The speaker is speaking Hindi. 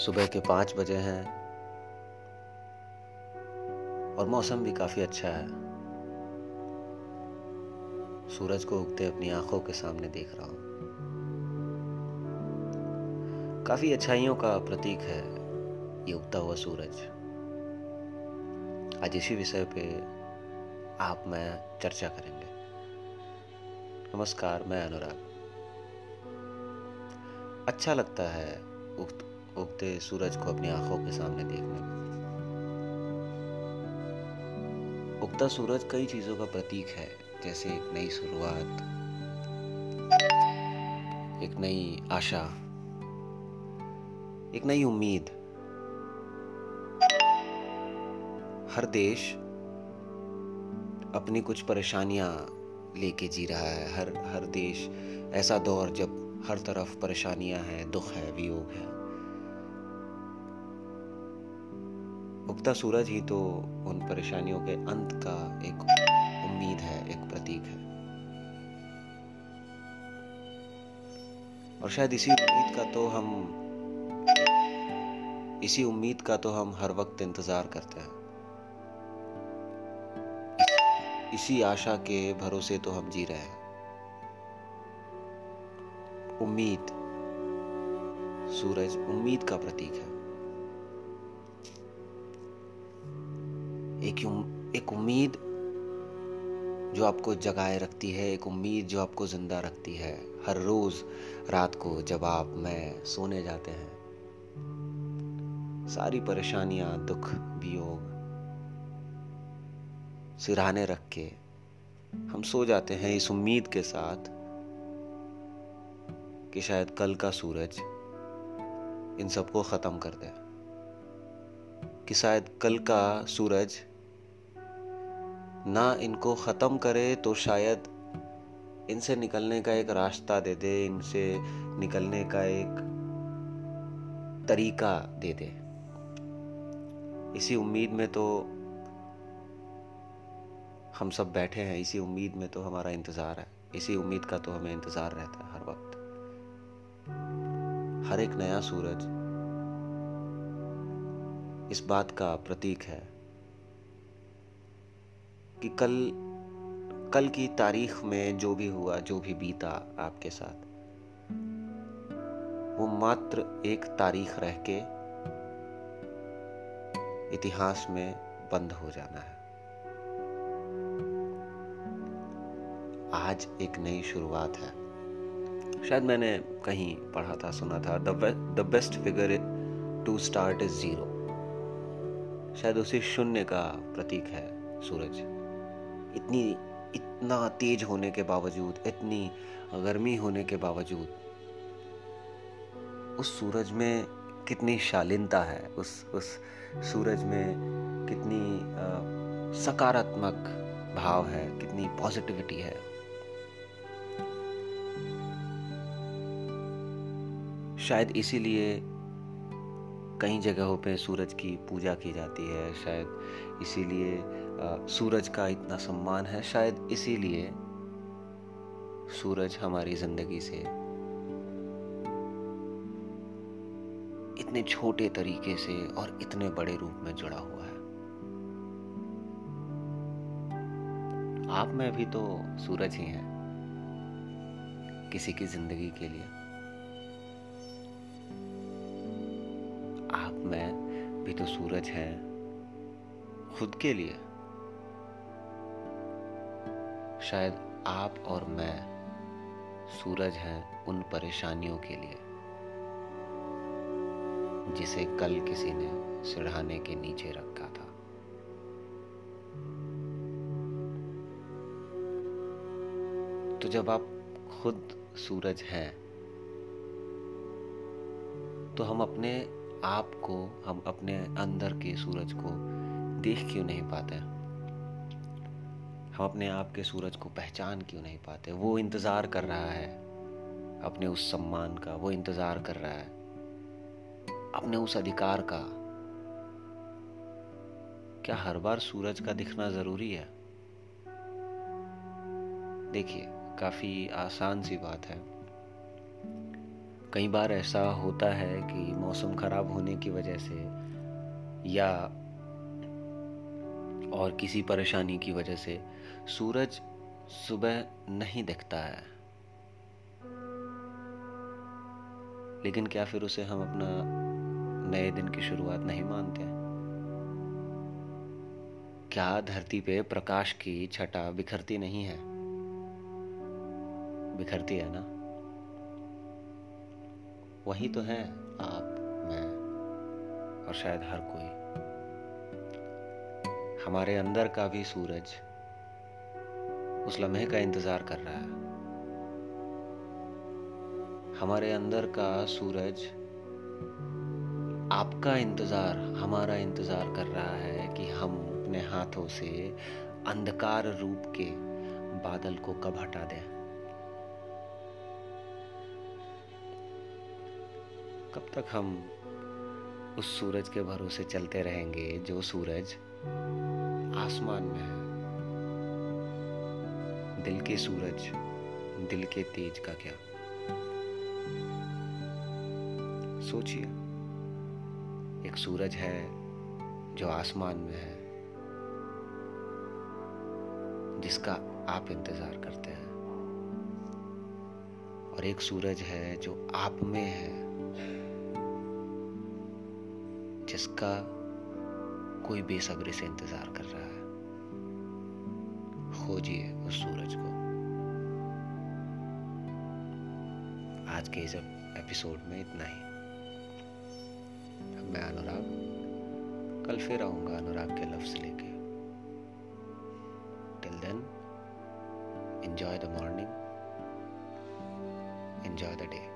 सुबह के पाँच बजे हैं और मौसम भी काफ़ी अच्छा है। सूरज को उगते अपनी आँखों के सामने देख रहा हूँ। काफ़ी अच्छाइयों का प्रतीक है ये उगता हुआ सूरज। आज इसी विषय पे आप, मैं चर्चा करेंगे। नमस्कार, मैं अनुराग। अच्छा लगता है उगते सूरज को अपनी आँखों के सामने देखने में। उगता सूरज कई चीज़ों का प्रतीक है, जैसे एक नई शुरुआत, एक नई आशा, एक नई उम्मीद। हर देश अपनी कुछ परेशानियाँ लेके जी रहा है। हर हर देश ऐसा दौर जब हर तरफ़ परेशानियाँ हैं, दुख है, वियोग है। उगता सूरज ही तो उन परेशानियों के अंत का एक उम्मीद है, एक प्रतीक है। और शायद इसी उम्मीद का तो हम, इसी उम्मीद का तो हम हर वक्त इंतज़ार करते हैं। इसी आशा के भरोसे तो हम जी रहे हैं। उम्मीद, सूरज उम्मीद का प्रतीक है। एक एक उम्मीद जो आपको जगाए रखती है, एक उम्मीद जो आपको ज़िंदा रखती है। हर रोज रात को जब आप, मैं, सोने जाते हैं, सारी परेशानियाँ, दुख, वियोग सिराने रख के हम सो जाते हैं इस उम्मीद के साथ कि शायद कल का सूरज इन सबको ख़त्म कर दे। कि शायद कल का सूरज ना इनको ख़त्म करे तो शायद इनसे निकलने का एक रास्ता दे दे, इनसे निकलने का एक तरीका दे दे। इसी उम्मीद में तो हम सब बैठे हैं, इसी उम्मीद में तो हमारा इंतज़ार है, इसी उम्मीद का तो हमें इंतज़ार रहता है हर वक्त। हर एक नया सूरज इस बात का प्रतीक है कि कल कल की तारीख में जो भी हुआ, जो भी बीता आपके साथ, वो मात्र एक तारीख रह के इतिहास में बंद हो जाना है। आज एक नई शुरुआत है। शायद मैंने कहीं पढ़ा था, सुना था, the best figure to start is zero. शायद उसी शून्य का प्रतीक है सूरज। इतनी इतना तेज होने के बावजूद इतनी गर्मी होने के बावजूद उस सूरज में कितनी शालीनता है उस उस सूरज में कितनी आ, सकारात्मक भाव है कितनी पॉजिटिविटी है। शायद इसीलिए कई जगहों पे सूरज की पूजा की जाती है शायद इसीलिए सूरज का इतना सम्मान है, शायद इसीलिए सूरज हमारी ज़िंदगी से इतने छोटे तरीके से और इतने बड़े रूप में जुड़ा हुआ है। आप में भी तो सूरज ही हैं, किसी की ज़िंदगी के लिए। आप में भी तो सूरज हैं, खुद के लिए। शायद आप और मैं सूरज हैं उन परेशानियों के लिए, जिसे कल किसी ने सिढ़ाने के नीचे रखा था। तो जब आप खुद सूरज हैं तो हम अपने आप को, हम अपने अंदर के सूरज को देख क्यों नहीं पाते? हैं हम अपने आप के सूरज को पहचान क्यों नहीं पाते? वो इंतज़ार कर रहा है अपने उस सम्मान का, वो इंतज़ार कर रहा है अपने उस अधिकार का। क्या हर बार सूरज का दिखना ज़रूरी है? देखिए, काफ़ी आसान सी बात है। कई बार ऐसा होता है कि मौसम खराब होने की वजह से या और किसी परेशानी की वजह से सूरज सुबह नहीं दिखता है। लेकिन क्या फिर उसे हम अपना नए दिन की शुरुआत नहीं मानते? क्या धरती पे प्रकाश की छटा बिखरती नहीं है? बिखरती है ना? वही तो है आप, मैं और शायद हर कोई। हमारे अंदर का भी सूरज उस लम्हे का इंतज़ार कर रहा है। हमारे अंदर का सूरज आपका इंतज़ार, हमारा इंतज़ार कर रहा है कि हम अपने हाथों से अंधकार रूप के बादल को कब हटा दें। कब तक हम उस सूरज के भरोसे चलते रहेंगे जो सूरज आसमान में है? दिल के सूरज, दिल के तेज का क्या? सोचिए। एक सूरज है जो आसमान में है, जिसका आप इंतज़ार करते हैं। और एक सूरज है जो आप में है, जिसका कोई बेसब्री से इंतज़ार कर रहा है। खोजिए उस सूरज को। आज के इस एपिसोड में इतना ही। मैं अनुराग, कल फिर आऊँगा अनुराग के लफ्ज लेके। Till then enjoy the morning, enjoy the day